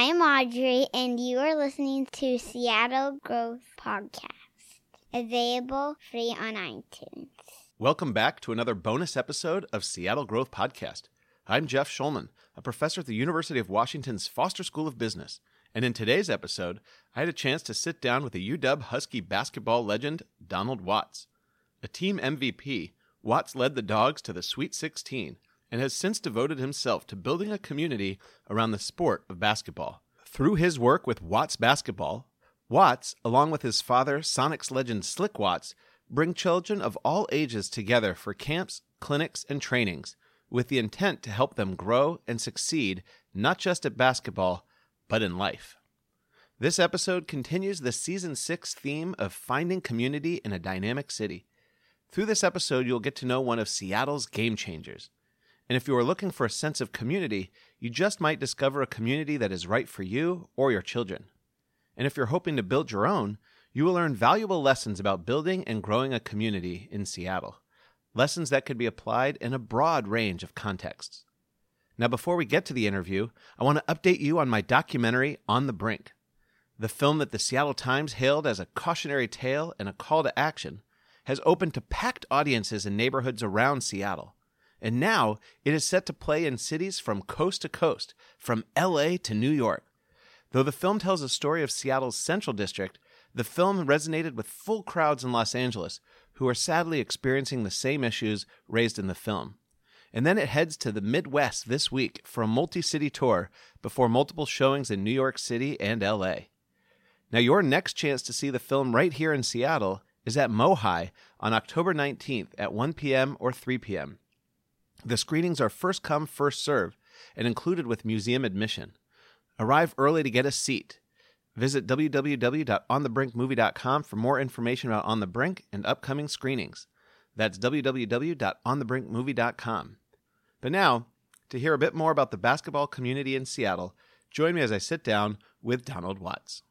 I'm Audrey, and you are listening to Seattle Growth Podcast, available free on iTunes. Welcome back to another bonus episode of Seattle Growth Podcast. I'm Jeff Schulman, a professor at the University of Washington's Foster School of Business. And in today's episode, I had a chance to sit down with the UW Husky basketball legend, Donald Watts. A team MVP, Watts led the Dogs to the Sweet 16 and has since devoted himself to building a community around the sport of basketball. Through his work with Watts Basketball, Watts, along with his father, Sonics legend Slick Watts, bring children of all ages together for camps, clinics, and trainings with the intent to help them grow and succeed not just at basketball, but in life. This episode continues the season 6 theme of finding community in a dynamic city. Through this episode, you'll get to know one of Seattle's game changers. And if you are looking for a sense of community, you just might discover a community that is right for you or your children. And if you're hoping to build your own, you will learn valuable lessons about building and growing a community in Seattle. Lessons that could be applied in a broad range of contexts. Now, before we get to the interview, I want to update you on my documentary, On the Brink. The film that the Seattle Times hailed as a cautionary tale and a call to action has opened to packed audiences in neighborhoods around Seattle. And now it is set to play in cities from coast to coast, from LA to New York. Though the film tells a story of Seattle's Central District, the film resonated with full crowds in Los Angeles who are sadly experiencing the same issues raised in the film. And then it heads to the Midwest this week for a multi city tour before multiple showings in New York City and LA. Now, your next chance to see the film right here in Seattle is at MOHAI on October 19th at 1 p.m. or 3 p.m. The screenings are first come, first serve, and included with museum admission. Arrive early to get a seat. Visit www.onthebrinkmovie.com for more information about On the Brink and upcoming screenings. That's www.onthebrinkmovie.com. But now, to hear a bit more about the basketball community in Seattle, join me as I sit down with Donald Watts.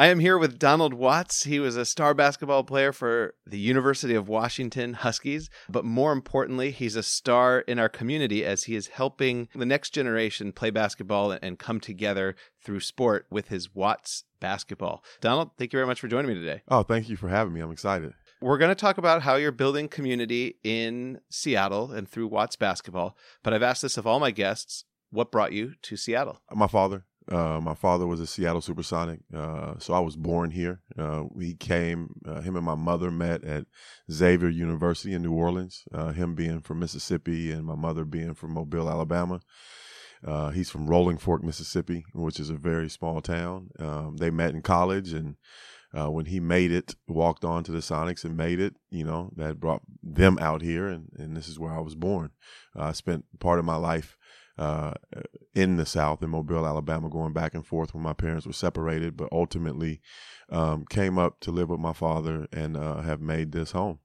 I am here with Donald Watts. He was a star basketball player for the University of Washington Huskies, but more importantly, he's a star in our community as he is helping the next generation play basketball and come together through sport with his Watts basketball. Donald, thank you very much for joining me today. Oh, thank you for having me. I'm excited. We're going to talk about how you're building community in Seattle and through Watts basketball, but I've asked this of all my guests what brought you to Seattle? My father. Uh, my father was a Seattle Supersonic, uh, so I was born here. Uh, we came, uh, him and my mother met at Xavier University in New Orleans. Uh, him being from Mississippi and my mother being from Mobile, Alabama. He's from Rolling Fork, Mississippi, which is a very small town. Um, they met in college, and when he made it, walked on to the Sonics and made it, you know, that brought them out here, and, and this is where I was born. I spent part of my life uh, in the South, in Mobile, Alabama, going back and forth when my parents were separated, but ultimately um, came up to live with my father and uh, have made this home.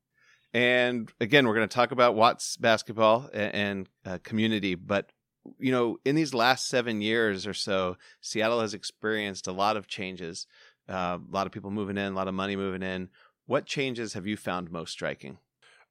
And again, we're going to talk about Watts basketball and, and uh, community, but you know, in these last seven years or so, Seattle has experienced a lot of changes. Uh, a lot of people moving in, a lot of money moving in. What changes have you found most striking?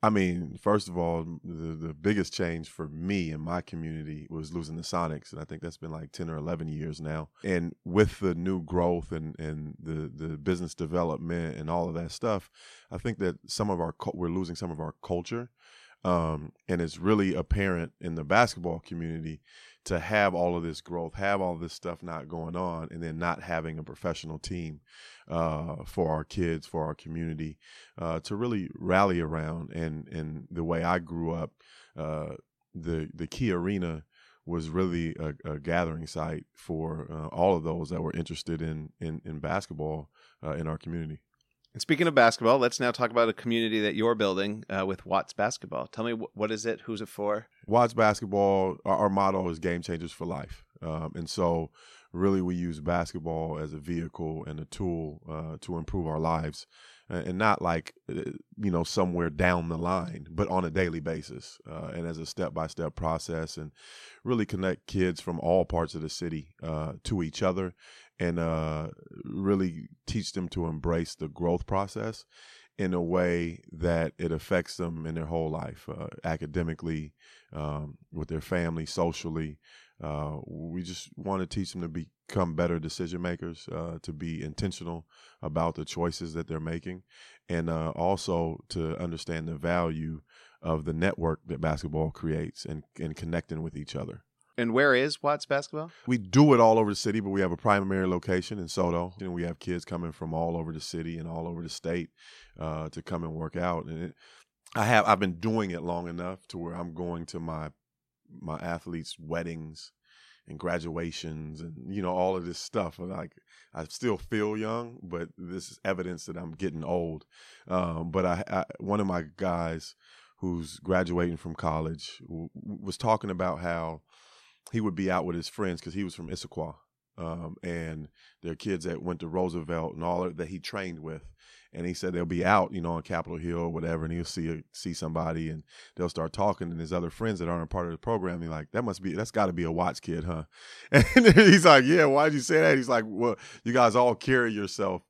I mean, first of all, the, the biggest change for me and my community was losing the Sonics. And I think that's been like 10 or 11 years now. And with the new growth and, and the, the business development and all of that stuff, I think that some of our, we're losing some of our culture. Um, and it's really apparent in the basketball community to have all of this growth, have all this stuff not going on, and then not having a professional team uh, for our kids, for our community, uh, to really rally around. And and the way I grew up, uh, the the KeyArena was really a, a gathering site for uh, all of those that were interested in in, in basketball uh, in our community. And speaking of basketball, let's now talk about a community that you're building uh, with Watts Basketball. Tell me, what is it? Who's it for? Watts Basketball, our, our motto is Game Changers for Life. Um, and so, really, we use basketball as a vehicle and a tool uh, to improve our lives. And not like, uh, you know, somewhere down the line, but on a daily basis uh, and as a step by step process, and really connect kids from all parts of the city uh, to each other and uh, really teach them to embrace the growth process in a way that it affects them in their whole life, uh, academically, um, with their family, socially, Uh, we just want to teach them to become better decision makers, uh, to be intentional about the choices that they're making, and uh, also to understand the value of the network that basketball creates and, and connecting with each other. And where is Watts basketball? We do it all over the city, but we have a primary location in SoDo. And we have kids coming from all over the city and all over the state uh, to come and work out. And it, I have I've been doing it long enough to where I'm going to my my athletes' weddings and graduations and you know all of this stuff. Like I still feel young, but this is evidence that I'm getting old. Um, but I, I, one of my guys who's graduating from college w- was talking about how he would be out with his friends because he was from Issaquah. Um, and their kids that went to Roosevelt and all that he trained with and he said they'll be out, you know, on Capitol Hill or whatever, and he'll see see somebody, and they'll start talking, and his other friends that aren't a part of the program, he's like, that must be, that's got to be a Watts kid, huh? And he's like, yeah, why'd you say that? He's like, well, you guys all carry yourself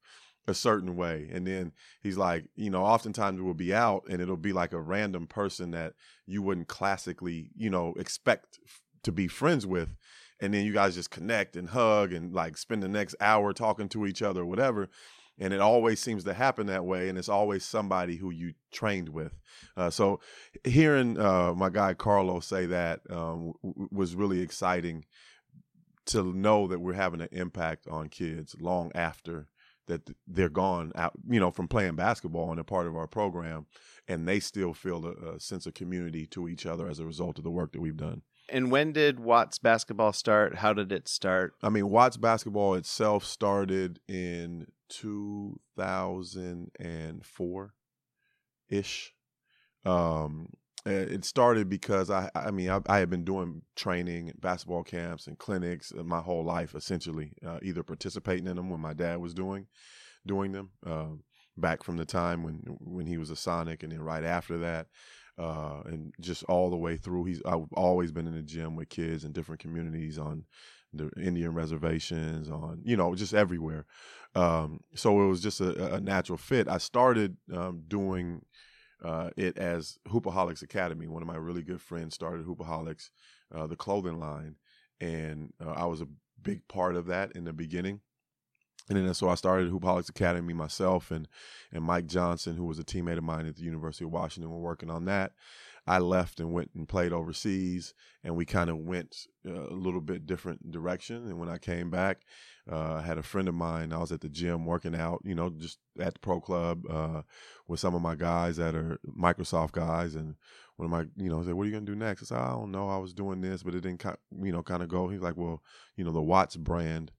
a certain way, and then he's like, you know, oftentimes we'll be out, and it'll be like a random person that you wouldn't classically, you know, expect to be friends with and then you guys just connect and hug and like spend the next hour talking to each other or whatever and it always seems to happen that way and it's always somebody who you trained with. Uh, so hearing uh, my guy carlo say that um, w- was really exciting to know that we're having an impact on kids long after that they're gone out you know from playing basketball and a part of our program and they still feel a, a sense of community to each other as a result of the work that we've done and when did Watts basketball start? How did it start? I mean, Watts basketball itself started in 2004 ish. Um, it started because I, I mean, I, I, had been doing training, basketball camps, and clinics my whole life, essentially, uh, either participating in them when my dad was doing, doing them, uh, back from the time when when he was a Sonic, and then right after that, uh, and just all the way through. He's I've always been in the gym with kids in different communities on the Indian reservations, on you know just everywhere. Um, so it was just a, a, natural fit. I started um, doing uh, it as Hoopaholics Academy. One of my really good friends started Hoopaholics, uh, the clothing line, and uh, I was a big part of that in the beginning. And then so I started Hoopaholics Academy myself, and and Mike Johnson, who was a teammate of mine at the University of Washington, were working on that. I left and went and played overseas, and we kind of went uh, a little bit different direction. And when I came back, uh, I had a friend of mine. I was at the gym working out, you know, just at the pro club uh, with some of my guys that are Microsoft guys. And one of my, you know, I said, "What are you gonna do next?" I said, "I don't know. I was doing this, but it didn't, you know, kind of go." He's like, "Well, you know, the Watts brand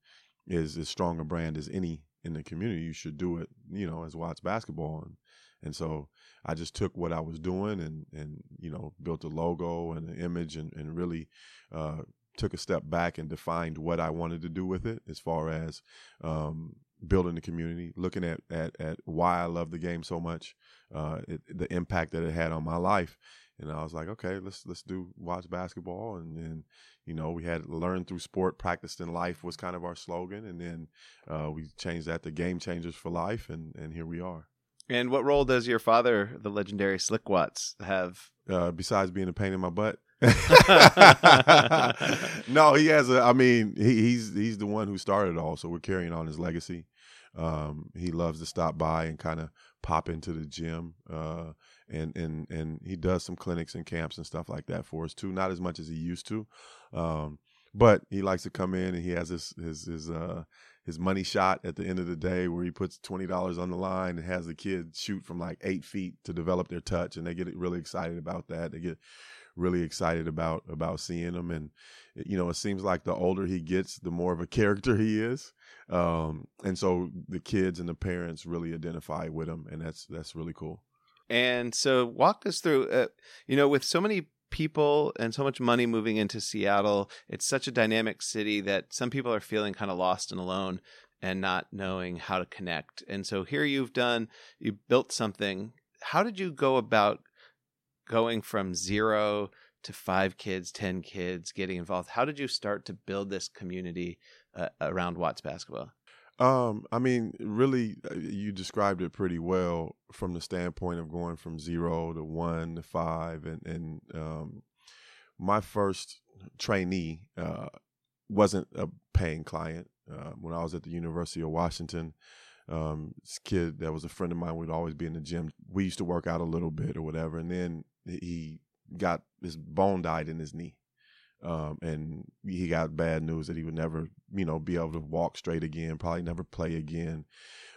is as strong a brand as any in the community. You should do it, you know, as Watts basketball." And and so I just took what I was doing and and you know built a logo and an image and and really uh, took a step back and defined what I wanted to do with it as far as um, building the community, looking at, at at why I love the game so much, uh, it, the impact that it had on my life. And I was like, okay, let's let's do Watts basketball, and then you know we had learned through sport, practiced in life was kind of our slogan, and then uh, we changed that to game changers for life, and and here we are. And what role does your father, the legendary Slick Watts, have? Uh, besides being a pain in my butt. no, he has a. I mean, he, he's he's the one who started it all, so we're carrying on his legacy. Um, he loves to stop by and kind of pop into the gym, uh, and and and he does some clinics and camps and stuff like that for us too. Not as much as he used to, um, but he likes to come in and he has his his his uh, his money shot at the end of the day where he puts twenty dollars on the line and has the kids shoot from like eight feet to develop their touch and they get really excited about that. They get really excited about about seeing him and you know it seems like the older he gets the more of a character he is um, and so the kids and the parents really identify with him and that's that's really cool and so walk us through uh, you know with so many people and so much money moving into Seattle. It's such a dynamic city that some people are feeling kind of lost and alone and not knowing how to connect. And so here you've done, you built something. How did you go about going from zero to five kids, 10 kids, getting involved? How did you start to build this community uh, around Watts basketball? Um, I mean, really, uh, you described it pretty well from the standpoint of going from zero to one to five, and and um, my first trainee uh, wasn't a paying client. Uh, when I was at the University of Washington, um, this kid that was a friend of mine would always be in the gym. We used to work out a little bit or whatever, and then he got his bone died in his knee. Um, and he got bad news that he would never, you know, be able to walk straight again, probably never play again.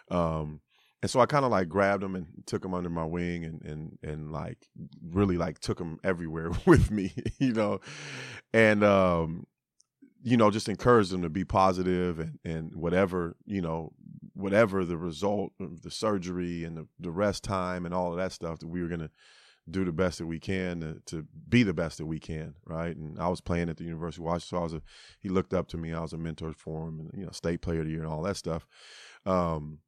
Um, and so I kind of like grabbed him and took him under my wing and and and like really like took him everywhere with me, you know, and um, you know just encouraged him to be positive and and whatever you know whatever the result of the surgery and the, the rest time and all of that stuff that we were gonna do the best that we can to, to, be the best that we can, right? And I was playing at the University of Washington, so I was a he looked up to me. I was a mentor for him, and you know, state player of the year and all that stuff. Um,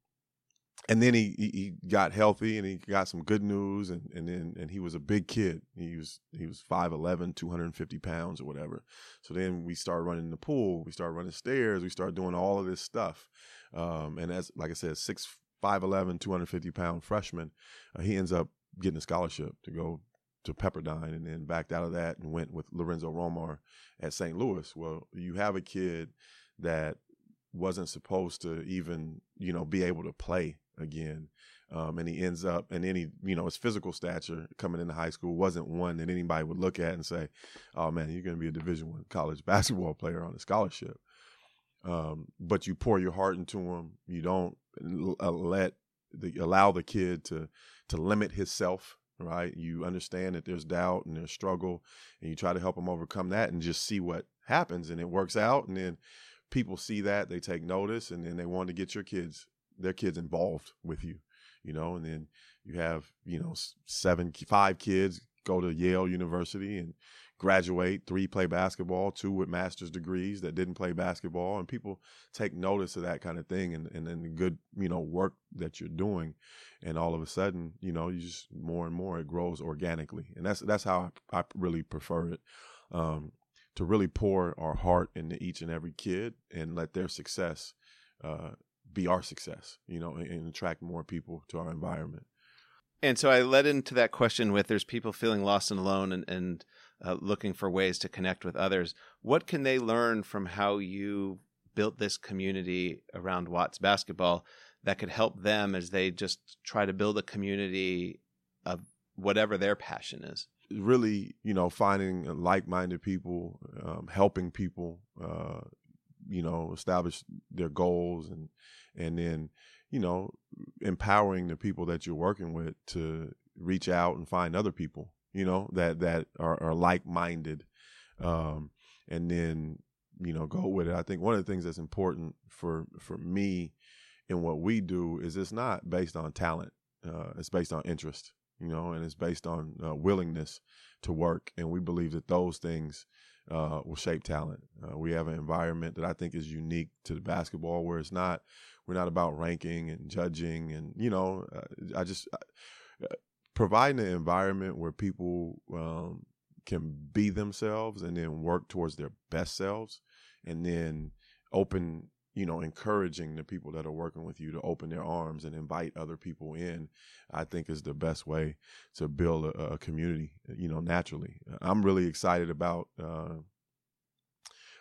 and then he, he got healthy and he got some good news and, and then and he was a big kid he was he was 5'11 250 pounds or whatever so then we started running in the pool we started running stairs we started doing all of this stuff um, and as like i said 6 5'11 250 pound freshman uh, he ends up getting a scholarship to go to pepperdine and then backed out of that and went with lorenzo romar at st louis well you have a kid that wasn't supposed to even you know be able to play again. Um, and he ends up, and any, you know, his physical stature coming into high school wasn't one that anybody would look at and say, "Oh man, you're going to be a Division One college basketball player on a scholarship." Um, but you pour your heart into him. You don't uh, let the, allow the kid to to limit himself. Right? You understand that there's doubt and there's struggle, and you try to help him overcome that, and just see what happens, and it works out, and then people see that they take notice, and then they want to get your kids their kids involved with you, you know, and then you have, you know, seven, five kids go to Yale University and graduate, three play basketball, two with master's degrees that didn't play basketball. And people take notice of that kind of thing and, and then the good, you know, work that you're doing. And all of a sudden, you know, you just more and more it grows organically. And that's that's how I, I really prefer it. Um, to really pour our heart into each and every kid and let their success uh, be our success, you know, and, and attract more people to our environment. And so I led into that question with there's people feeling lost and alone and, and uh, looking for ways to connect with others. What can they learn from how you built this community around Watts basketball that could help them as they just try to build a community of whatever their passion is? Really, you know, finding like minded people, um, helping people, uh, you know, establish their goals and and then you know empowering the people that you're working with to reach out and find other people you know that that are, are like-minded um, and then you know go with it. I think one of the things that's important for for me in what we do is it's not based on talent uh, it's based on interest you know and it's based on uh, willingness to work and we believe that those things uh, will shape talent. Uh, we have an environment that i think is unique to the basketball where it's not we're not about ranking and judging, and you know, uh, I just uh, providing an environment where people um, can be themselves and then work towards their best selves, and then open you know, encouraging the people that are working with you to open their arms and invite other people in, I think is the best way to build a, a community, you know, naturally. I'm really excited about uh,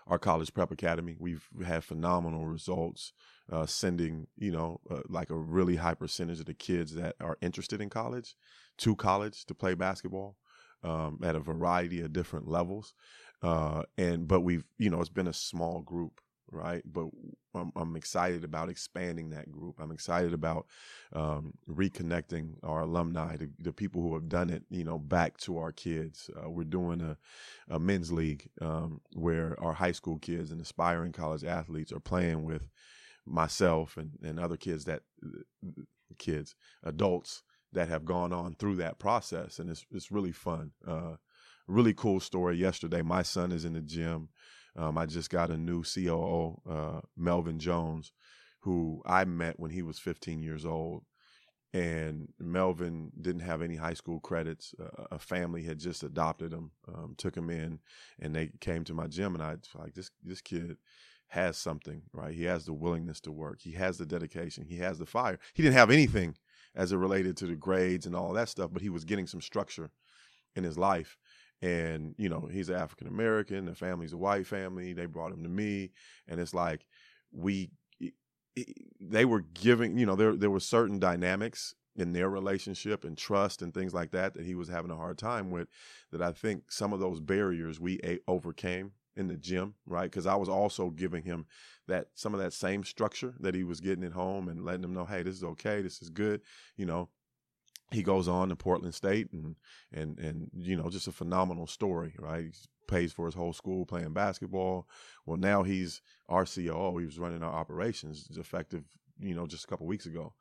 our college prep academy. We've had phenomenal results uh, sending, you know, uh, like a really high percentage of the kids that are interested in college to college to play basketball um, at a variety of different levels. Uh, and but we've, you know, it's been a small group right? But I'm, I'm, excited about expanding that group. I'm excited about um, reconnecting our alumni, the, the, people who have done it, you know, back to our kids. Uh, we're doing a, a men's league um, where our high school kids and aspiring college athletes are playing with myself and, and other kids that kids adults that have gone on through that process and it's it's really fun uh, really cool story yesterday my son is in the gym um, I just got a new COO, uh, Melvin Jones, who I met when he was 15 years old. And Melvin didn't have any high school credits. Uh, a family had just adopted him, um, took him in, and they came to my gym. And I was like, this this kid has something, right? He has the willingness to work. He has the dedication. He has the fire. He didn't have anything as it related to the grades and all that stuff, but he was getting some structure in his life and you know he's African American. The family's a white family. They brought him to me, and it's like we they were giving you know there there were certain dynamics in their relationship and trust and things like that that he was having a hard time with that I think some of those barriers we overcame in the gym right because I was also giving him that some of that same structure that he was getting at home and letting him know hey this is okay this is good you know he goes on to Portland State and and and you know just a phenomenal story, right? He pays for his whole school playing basketball. Well, now he's our COO. He was running our operations, effective, you know, just a couple weeks ago.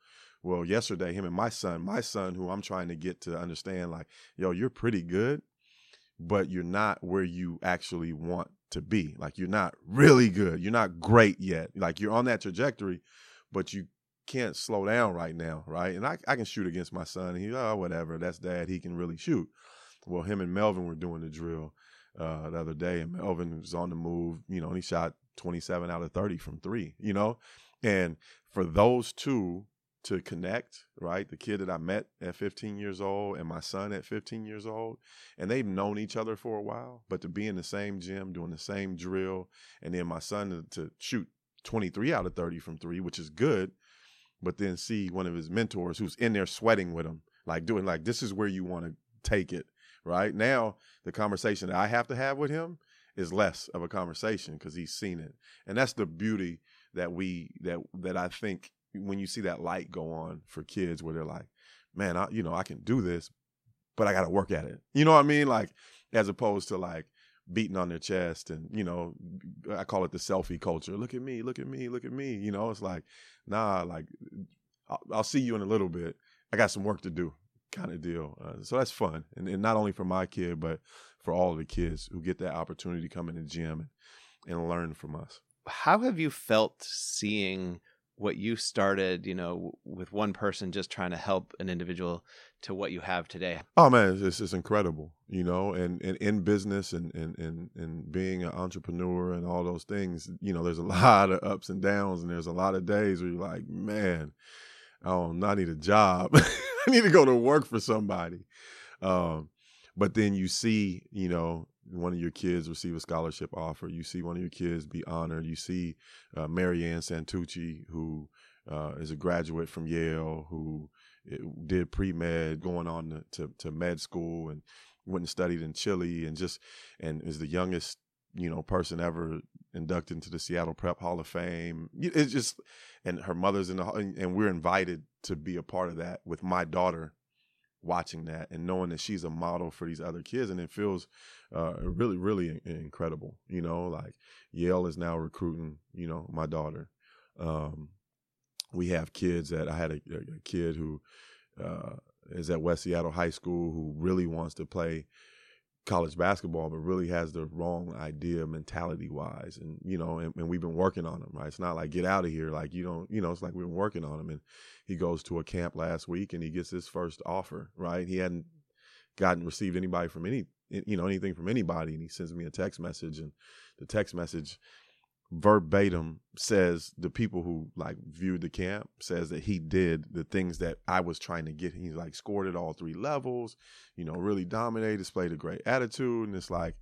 Well, yesterday, him and my son, my son, who I'm trying to get to understand, like, yo, you're pretty good, but you're not where you actually want to be. Like, you're not really good. You're not great yet. Like, you're on that trajectory, but you can't slow down right now, right? And I, I can shoot against my son. And he, oh, whatever, that's dad. He can really shoot. Well, him and Melvin were doing the drill uh, the other day, and Melvin was on the move, you know, and he shot 27 out of 30 from three, you know? And for those two to connect, right? The kid that I met at 15 years old and my son at 15 years old, and they've known each other for a while, but to be in the same gym, doing the same drill, and then my son to, to shoot 23 out of 30 from three, which is good but then see one of his mentors who's in there sweating with him, like doing like this is where you want to take it. Right now, the conversation that I have to have with him is less of a conversation because he's seen it, and that's the beauty that we that that I think when you see that light go on for kids where they're like, man, I you know I can do this, but I got to work at it. You know what I mean? Like as opposed to like beating on their chest and you know i call it the selfie culture. Look at me look at me look at me you know? It's like nah like i'll, I'll see you in a little bit. I got some work to do kind of deal. Uh, so that's fun. And, and, not only for my kid but for all of the kids who get that opportunity to come in the gym and, and learn from us. How have you felt seeing what you started, you know, with one person just trying to help an individual to what you have today? Oh man, it's, it's incredible, you know, and, and in business and, and, and, and being an entrepreneur and all those things, you know, there's a lot of ups and downs and there's a lot of days where you're like, man, I don't I need a job. I need to go to work for somebody. Um, but then you see, you know, one of your kids receive a scholarship offer. You see one of your kids be honored. You see uh, Marianne Santucci, who uh, is a graduate from Yale, who eh, did pre med, going on to, to, med school, and went and studied in Chile, and just and is the youngest you know person ever inducted into the Seattle Prep Hall of Fame. It's just and her mother's in the and we're invited to be a part of that with my daughter watching that and knowing that she's a model for these other kids and it feels uh, really really incredible you know like yale is now recruiting you know my daughter um, we have kids that i had a, a kid who uh, is at west seattle high school who really wants to play college basketball, but really has the wrong idea mentality wise. And, you know, and, and, we've been working on him, right? It's not like get out of here. Like, you don't, you know, it's like we've been working on him. And he goes to a camp last week and he gets his first offer, right? He hadn't gotten received anybody from any, you know, anything from anybody. And he sends me a text message and the text message verbatim says the people who like viewed the camp says that he did the things that I was trying to get. He like scored at all three levels, you know, really dominated, displayed a great attitude, and it's like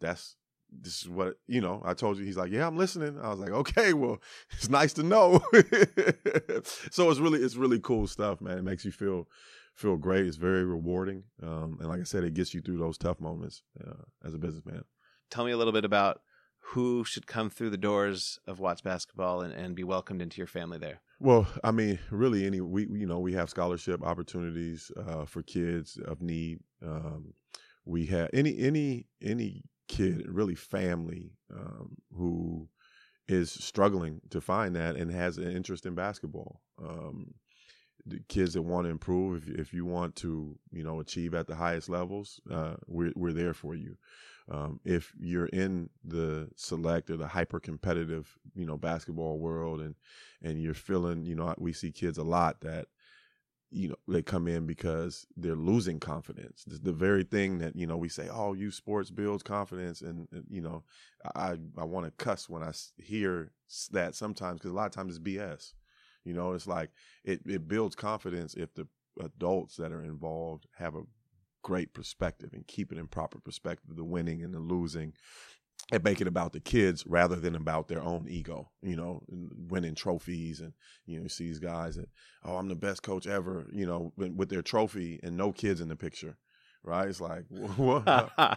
that's this is what you know. I told you he's like, yeah, I'm listening. I was like, okay, well, it's nice to know. so it's really it's really cool stuff, man. It makes you feel feel great. It's very rewarding, um, and like I said, it gets you through those tough moments uh, as a businessman. Tell me a little bit about who should come through the doors of Watts basketball and, and be welcomed into your family there? Well, I mean, really, any we you know we have scholarship opportunities uh, for kids of need. Um, we have any any any kid, really family um, who is struggling to find that and has an interest in basketball. Um, the kids that want to improve, if if you want to, you know, achieve at the highest levels, uh, we're we're there for you. Um, if you're in the select or the hyper competitive, you know, basketball world and, and you're feeling, you know, we see kids a lot that, you know, they come in because they're losing confidence. The very thing that, you know, we say, oh, you sports builds confidence. And, and you know, I, I want to cuss when I hear that sometimes because a lot of times it's BS. You know, it's like it, it builds confidence if the adults that are involved have a great perspective and keep it in proper perspective, the winning and the losing, and make it about the kids rather than about their own ego, you know, winning trophies. And, you know, see these guys that, oh, I'm the best coach ever, you know, with their trophy and no kids in the picture. Right. It's like, what?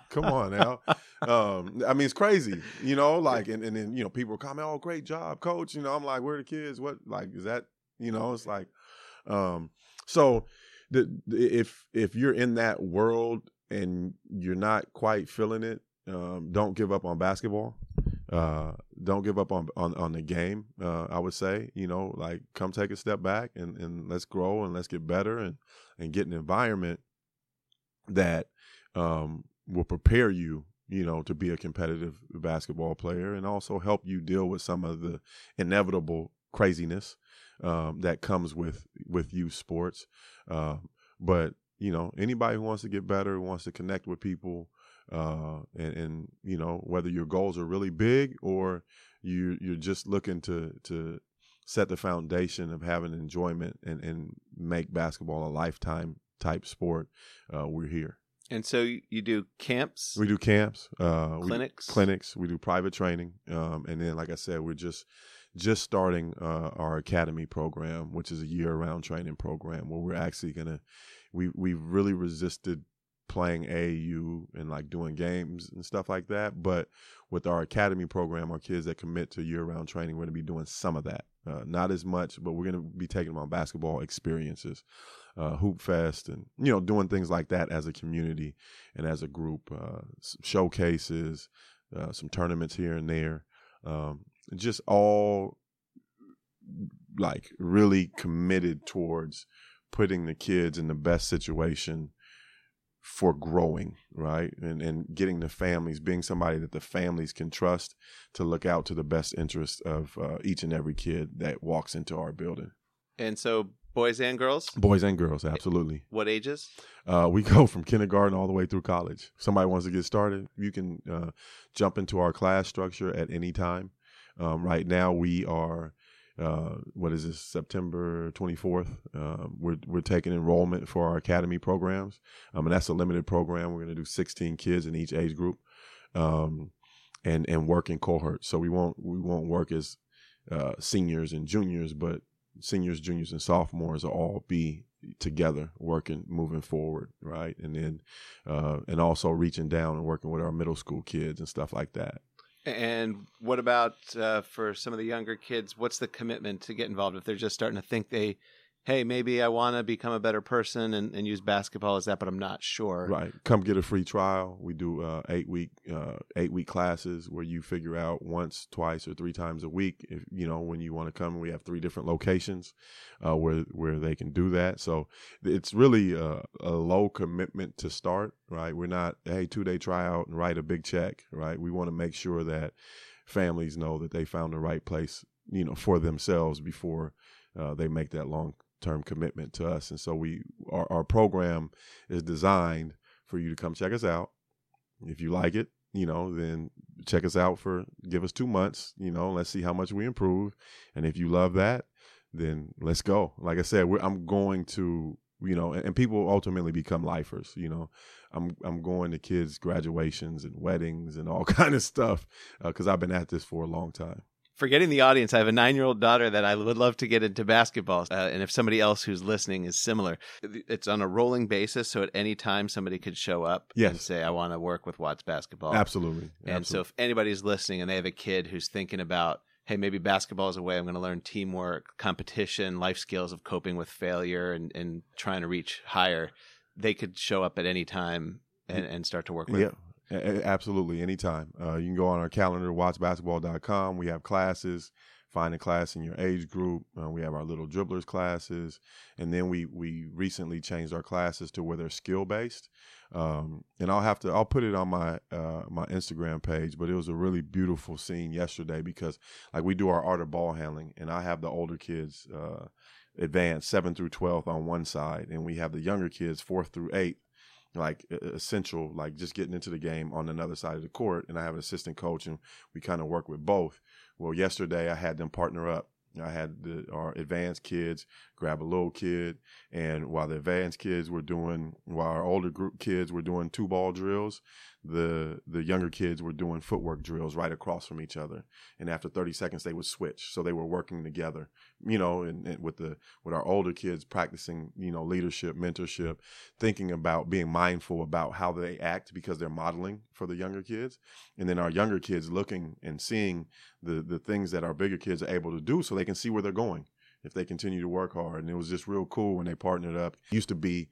Come on now. Um, I mean, it's crazy, you know, like, and, and then, you know, people comment, oh, great job, coach. You know, I'm like, where are the kids? What, like, is that, you know, it's like, um, so the, if, if you're in that world and you're not quite feeling it, um, don't give up on basketball. Uh, don't give up on, on, on the game. Uh, I would say, you know, like come take a step back and, and let's grow and let's get better and, and get an environment that um, will prepare you, you know, to be a competitive basketball player and also help you deal with some of the inevitable craziness um, that comes with with youth sports. Uh, but you know, anybody who wants to get better, who wants to connect with people, uh, and, and, you know whether your goals are really big or you you're just looking to to set the foundation of having enjoyment and and make basketball a lifetime type sport. Uh, we're here. And so you do camps. We do camps, uh, clinics, we, clinics. We do private training, um, and then, like I said, we're just just starting uh, our academy program, which is a year-round training program where we're actually gonna we we've really resisted playing AAU and like doing games and stuff like that. But with our academy program, our kids that commit to year round training, we're to be doing some of that. Uh, not as much, but we're to be taking them on basketball experiences, uh, Hoop Fest, and, you know, doing things like that as a community and as a group, uh, showcases, uh, some tournaments here and there. Um, just all like really committed towards putting the kids in the best situation for growing, right? And and getting the families, being somebody that the families can trust to look out to the best interest of uh, each and every kid that walks into our building. And so, boys and girls, boys and girls, absolutely. What ages? Uh, we go from kindergarten all the way through college. somebody wants to get started, you can uh, jump into our class structure at any time. Um, right now, we are uh, what is this September 24th. Uh, we're we're taking enrollment for our academy programs, um, and that's a limited program. We're going to do 16 kids in each age group, um, and and work in cohorts. So we won't we won't work as uh, seniors and juniors, but seniors, juniors, and sophomores will all be together working moving forward right and then uh, and also reaching down and working with our middle school kids and stuff like that and what about uh, for some of the younger kids? What's the commitment to get involved if they're just starting to think they hey, maybe I want to become a better person and, and use basketball as that, but I'm not sure. Right. Come get a free trial. We do uh, eight week uh, eight week classes where you figure out once, twice, or three times a week. If you know when you want to come, we have three different locations uh, where where they can do that. So it's really a, a low commitment to start. Right. We're not hey two day tryout and write a big check. Right. We want to make sure that families know that they found the right place you know for themselves before uh, they make that long term commitment to us. And so we our, our program is designed for you to come check us out. If you like it, you know, then check us out for give us two months. You know, let's see how much we improve. And if you love that, then let's go. Like I said, I'm going to you know, and, and, people ultimately become lifers. You know, I'm I'm going to kids' graduations and weddings and all kind of stuff because uh, I've been at this for a long time forgetting the audience, I have a nine year old daughter that I would love to get into basketball. Uh, and if somebody else who's listening is similar, it's on a rolling basis. So at any time, somebody could show up yes. and say, I want to work with Watts basketball. Absolutely. And Absolutely. so if anybody's listening and they have a kid who's thinking about, hey, maybe basketball is a way I'm going to learn teamwork, competition, life skills of coping with failure and, and trying to reach higher, they could show up at any time and, and start to work with. Yeah, Absolutely, anytime. Uh, you can go on our calendar, wattsbasketball.com. We have classes. Find a class in your age group. Uh, we have our little dribblers classes, and then we we recently changed our classes to where they're skill based. Um, and I'll have to I'll put it on my uh, my Instagram page. But it was a really beautiful scene yesterday because like we do our art of ball handling, and I have the older kids uh, advanced seven through twelve on one side, and we have the younger kids fourth through eight like essential, like just getting into the game on another side of the court. And I have an assistant coach, and we kind of work with both. Well, yesterday I had them partner up, I had the, our advanced kids grab a little kid, and while the advanced kids were doing, while our older group kids were doing two ball drills, the the younger kids were doing footwork drills right across from each other. And after 30 seconds, they would switch, so they were working together. You know, and, and with the with our older kids practicing, you know, leadership, mentorship, thinking about being mindful about how they act because they're modeling for the younger kids, and then our younger kids looking and seeing the the things that our bigger kids are able to do, so they can see where they're going if they continue to work hard. And it was just real cool when they partnered up. It used to be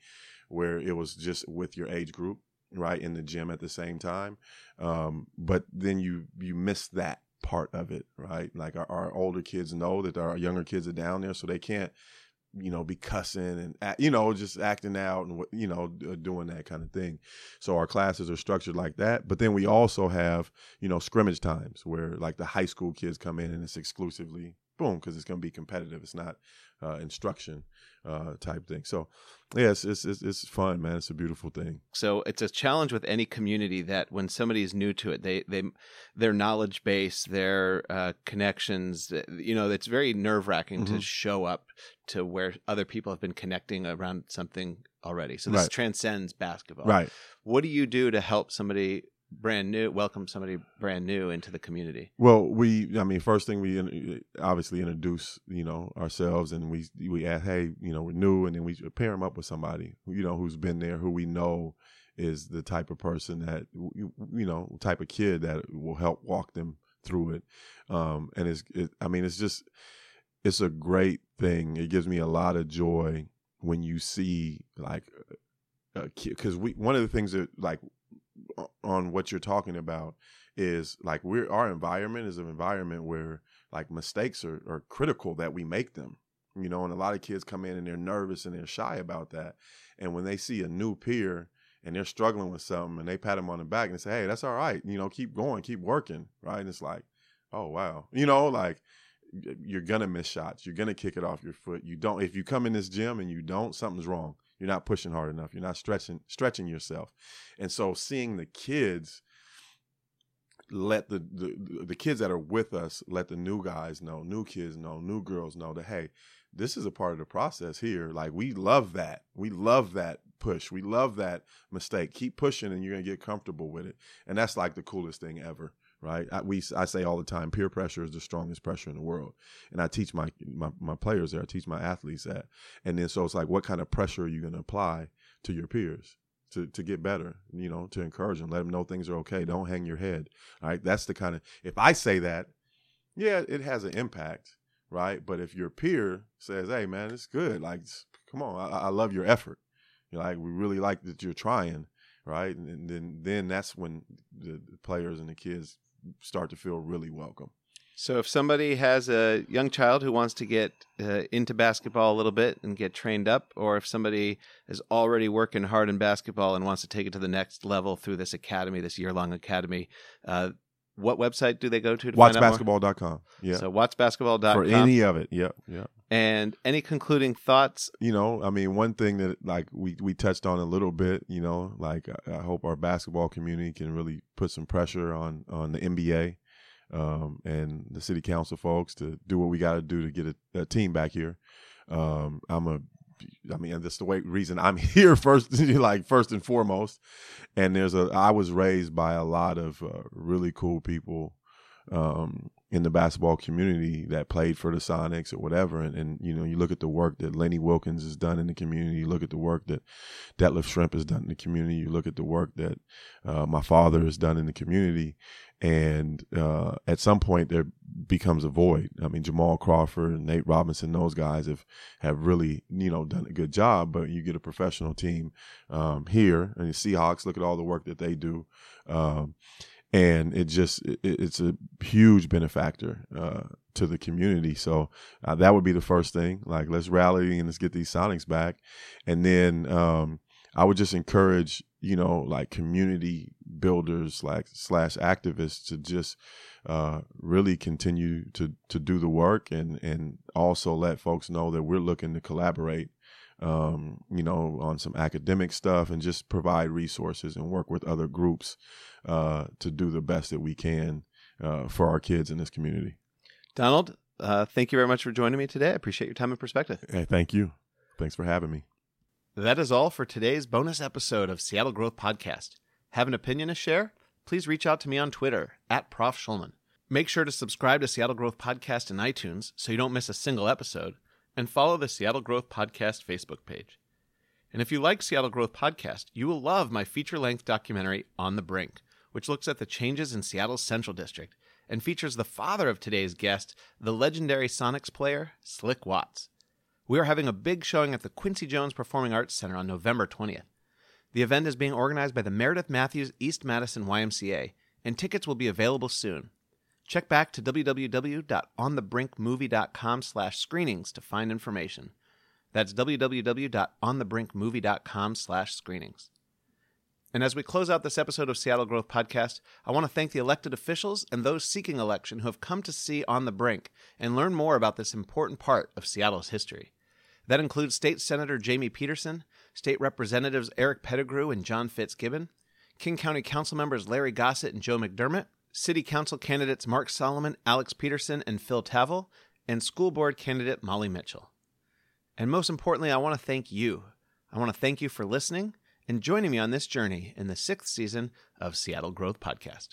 where it was just with your age group, right, in the gym at the same time. Um, but then you you miss that part of it, right? Like our, our older kids know that our younger kids are down there, so they can't you know, be cussing and you know, just acting out and you know, doing that kind of thing. So our classes are structured like that. But then we also have, you know, scrimmage times where like the high school kids come in and it's exclusively boom because it's going to be competitive. It's not uh, instruction uh, type thing. So, yeah, it's, it's, it's fun, man. It's a beautiful thing. So it's a challenge with any community that when somebody is new to it, they they their knowledge base, their uh, connections, uh, you know, it's very nerve wracking mm-hmm. to show up to where other people have been connecting around something already. So this right. transcends basketball. Right. What do you do to help somebody brand new welcome somebody brand new into the community. Well we i mean first thing we obviously introduce you know ourselves and we we ask hey you know we're new and then we pair them up with somebody you know who's been there who we know is the type of person that you, know type of kid that will help walk them through it. Um and it's it, i mean it's just it's a great thing. It gives me a lot of joy when you see like because we one of the things that like on what you're talking about is like we're our environment is an environment where like mistakes are, are critical that we make them you know and a lot of kids come in and they're nervous and they're shy about that. And when they see a new peer and they're struggling with something and they pat them on the back and say hey that's all right you know keep going keep working right? And it's like oh wow you know like you're gonna miss shots you're gonna kick it off your foot you don't if you come in this gym and you don't something's wrong you're not pushing hard enough. You're not stretching stretching yourself. And so seeing the kids let the, the the kids that are with us let the new guys know, new kids know, new girls know that hey, this is a part of the process here. Like we love that. We love that push. We love that mistake. Keep pushing and you're going to get comfortable with it. And that's like the coolest thing ever right? I, we I say all the time, peer pressure is the strongest pressure in the world, and I teach my my, my players there, I teach my athletes that, and then so it's like, what kind of pressure are you going to apply to your peers? To, to get better, you know, to encourage them, let them know things are okay. Don't hang your head. All right. That's the kind of, if I say that, yeah, it has an impact, right? But if your peer says, hey, man, it's good. Like, come on, I, I love your effort. You're like, we really like that you're trying, right? And, then then that's when the, players and the kids start to feel really welcome. So, if somebody has a young child who wants to get uh, into basketball a little bit and get trained up, or if somebody is already working hard in basketball and wants to take it to the next level through this academy, this year long academy, uh, what website do they go to? to wattsbasketball.com. Yeah. So wattsbasketball.com. For any of it. Yeah. Yeah. And any concluding thoughts? You know, I mean, one thing that like we, we touched on a little bit, you know, like I, I hope our basketball community can really put some pressure on, on the NBA um, and the city council folks to do what we got to do to get a, a, team back here. Um, I'm a I mean, that's the way reason I'm here first, like first and foremost. And there's a, I was raised by a lot of uh, really cool people um, in the basketball community that played for the Sonics or whatever. And, and, you know, you look at the work that Lenny Wilkens has done in the community. You look at the work that Detlef Schrempf has done in the community. You look at the work that uh, my father has done in the community and uh, at some point there becomes a void. I mean, Jamal Crawford and Nate Robinson, those guys have have really you know done a good job. But you get a professional team um, here, and the Seahawks look at all the work that they do, um, and it just it, it's a huge benefactor uh, to the community. So uh, that would be the first thing. Like, let's rally and let's get these Sonics back, and then. Um, I would just encourage, you know, like community builders, like slash activists, to just uh, really continue to to do the work and and also let folks know that we're looking to collaborate, um, you know, on some academic stuff and just provide resources and work with other groups uh, to do the best that we can uh, for our kids in this community. Donald, uh, thank you very much for joining me today. I appreciate your time and perspective. Hey, thank you. Thanks for having me. That is all for today's bonus episode of Seattle Growth Podcast. Have an opinion to share? Please reach out to me on Twitter at Prof. Schulman. Make sure to subscribe to Seattle Growth Podcast in iTunes so you don't miss a single episode, and follow the Seattle Growth Podcast Facebook page. And if you like Seattle Growth Podcast, you will love my feature length documentary, On the Brink, which looks at the changes in Seattle's Central District and features the father of today's guest, the legendary Sonics player, Slick Watts. We are having a big showing at the Quincy Jones Performing Arts Center on November 20th. The event is being organized by the Meredith Mathews East Madison YMCA, and tickets will be available soon. Check back to www.onthebrinkmovie.com slash screenings to find information. That's www.onthebrinkmovie.com slash screenings. And as we close out this episode of Seattle Growth Podcast, I want to thank the elected officials and those seeking election who have come to see On the Brink and learn more about this important part of Seattle's history. That includes State Senator Jamie Pedersen, State Representatives Eric Pettigrew and John Fitzgibbon, King County Council members Larry Gossett and Joe McDermott, City Council candidates Mark Solomon, Alex Pedersen, and Phil Tavel, and School Board candidate Molly Mitchell. And most importantly, I want to thank you. I want to thank you for listening and joining me on this journey in the sixth season of Seattle Growth Podcast.